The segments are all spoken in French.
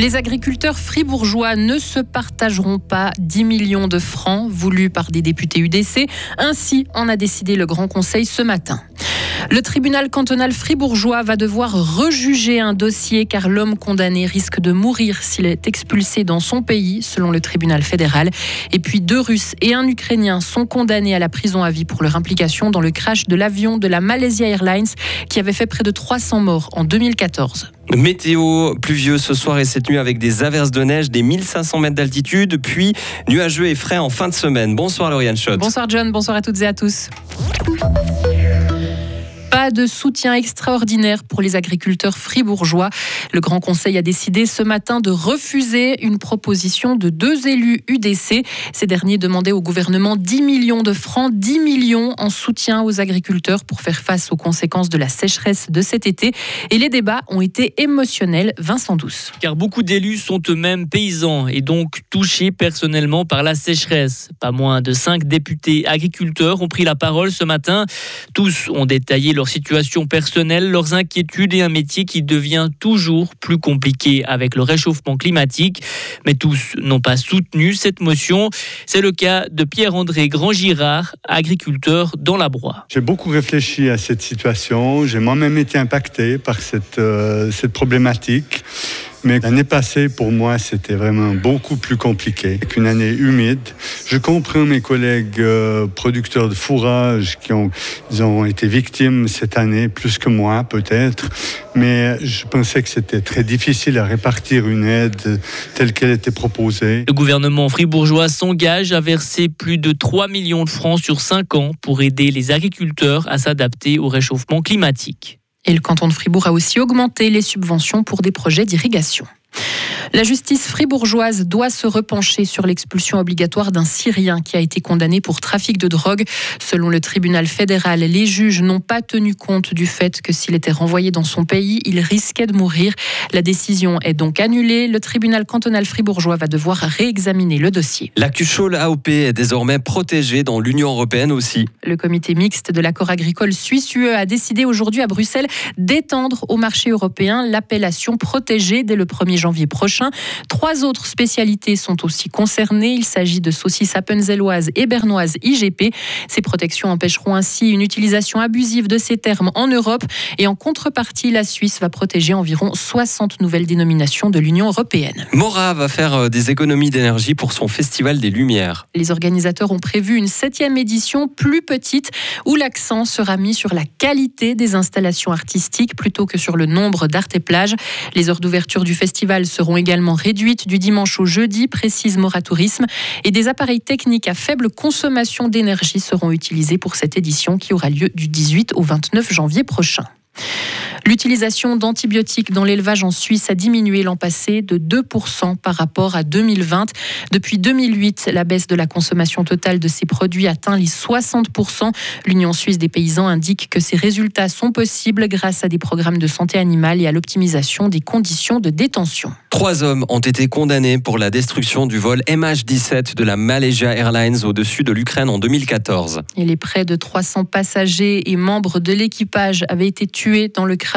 Les agriculteurs fribourgeois ne se partageront pas 10 millions de francs voulus par des députés UDC. Ainsi en a décidé le Grand Conseil ce matin. Le tribunal cantonal fribourgeois va devoir rejuger un dossier car l'homme condamné risque de mourir s'il est expulsé dans son pays, selon le tribunal fédéral. Et puis deux Russes et un Ukrainien sont condamnés à la prison à vie pour leur implication dans le crash de l'avion de la Malaysia Airlines qui avait fait près de 300 morts en 2014. Météo pluvieux ce soir et cette nuit avec des averses de neige, des 1500 mètres d'altitude, puis nuageux et frais en fin de semaine. Bonsoir Lauriane Schott. Bonsoir John, bonsoir à toutes et à tous de soutien extraordinaire pour les agriculteurs fribourgeois. Le Grand Conseil a décidé ce matin de refuser une proposition de deux élus UDC. Ces derniers demandaient au gouvernement 10 millions de francs, 10 millions en soutien aux agriculteurs pour faire face aux conséquences de la sécheresse de cet été. Et les débats ont été émotionnels. Vincent Douce. Car beaucoup d'élus sont eux-mêmes paysans et donc touchés personnellement par la sécheresse. Pas moins de cinq députés agriculteurs ont pris la parole ce matin. Tous ont détaillé leur situation situation personnelle, leurs inquiétudes et un métier qui devient toujours plus compliqué avec le réchauffement climatique. Mais tous n'ont pas soutenu cette motion. C'est le cas de Pierre-André Grand-Girard, agriculteur dans la Broye. J'ai beaucoup réfléchi à cette situation. J'ai moi-même été impacté par cette, euh, cette problématique. Mais l'année passée, pour moi, c'était vraiment beaucoup plus compliqué qu'une année humide. Je comprends mes collègues euh, producteurs de fourrage qui ont, ils ont été victimes cette année, plus que moi peut-être. Mais je pensais que c'était très difficile à répartir une aide telle qu'elle était proposée. Le gouvernement fribourgeois s'engage à verser plus de 3 millions de francs sur 5 ans pour aider les agriculteurs à s'adapter au réchauffement climatique. Et le canton de Fribourg a aussi augmenté les subventions pour des projets d'irrigation. La justice fribourgeoise doit se repencher sur l'expulsion obligatoire d'un Syrien qui a été condamné pour trafic de drogue. Selon le tribunal fédéral, les juges n'ont pas tenu compte du fait que s'il était renvoyé dans son pays, il risquait de mourir. La décision est donc annulée. Le tribunal cantonal fribourgeois va devoir réexaminer le dossier. La Cuchol AOP est désormais protégée dans l'Union européenne aussi. Le comité mixte de l'accord agricole suisse-UE a décidé aujourd'hui à Bruxelles d'étendre au marché européen l'appellation protégée dès le 1er janvier prochain. Trois autres spécialités sont aussi concernées. Il s'agit de saucisses appenzelloises et bernoises IGP. Ces protections empêcheront ainsi une utilisation abusive de ces termes en Europe. Et en contrepartie, la Suisse va protéger environ 60 nouvelles dénominations de l'Union européenne. Mora va faire euh, des économies d'énergie pour son Festival des Lumières. Les organisateurs ont prévu une septième édition plus petite où l'accent sera mis sur la qualité des installations artistiques plutôt que sur le nombre d'art et plages. Les heures d'ouverture du festival seront également également réduite du dimanche au jeudi, précise Moratourisme, et des appareils techniques à faible consommation d'énergie seront utilisés pour cette édition qui aura lieu du 18 au 29 janvier prochain. L'utilisation d'antibiotiques dans l'élevage en Suisse a diminué l'an passé de 2% par rapport à 2020. Depuis 2008, la baisse de la consommation totale de ces produits atteint les 60%. L'Union suisse des paysans indique que ces résultats sont possibles grâce à des programmes de santé animale et à l'optimisation des conditions de détention. Trois hommes ont été condamnés pour la destruction du vol MH17 de la Malaysia Airlines au-dessus de l'Ukraine en 2014. Et les près de 300 passagers et membres de l'équipage avaient été tués dans le crash.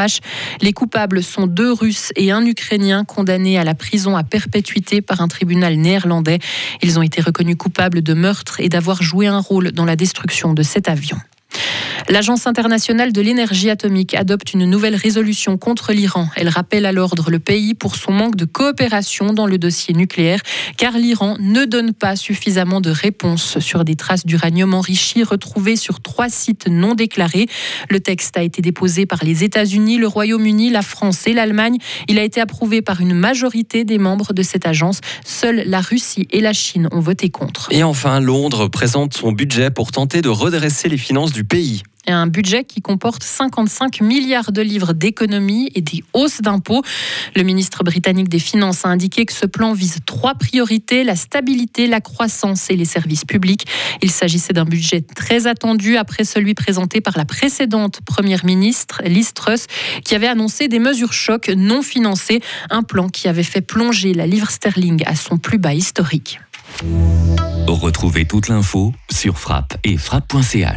Les coupables sont deux Russes et un Ukrainien condamnés à la prison à perpétuité par un tribunal néerlandais. Ils ont été reconnus coupables de meurtre et d'avoir joué un rôle dans la destruction de cet avion. L'Agence internationale de l'énergie atomique adopte une nouvelle résolution contre l'Iran. Elle rappelle à l'ordre le pays pour son manque de coopération dans le dossier nucléaire, car l'Iran ne donne pas suffisamment de réponses sur des traces d'uranium enrichi retrouvées sur trois sites non déclarés. Le texte a été déposé par les États-Unis, le Royaume-Uni, la France et l'Allemagne. Il a été approuvé par une majorité des membres de cette agence. Seules la Russie et la Chine ont voté contre. Et enfin, Londres présente son budget pour tenter de redresser les finances du pays un budget qui comporte 55 milliards de livres d'économies et des hausses d'impôts. Le ministre britannique des Finances a indiqué que ce plan vise trois priorités, la stabilité, la croissance et les services publics. Il s'agissait d'un budget très attendu après celui présenté par la précédente première ministre, Liz Truss, qui avait annoncé des mesures chocs non financées, un plan qui avait fait plonger la livre sterling à son plus bas historique. Retrouvez toute l'info sur frappe et frappe.ch.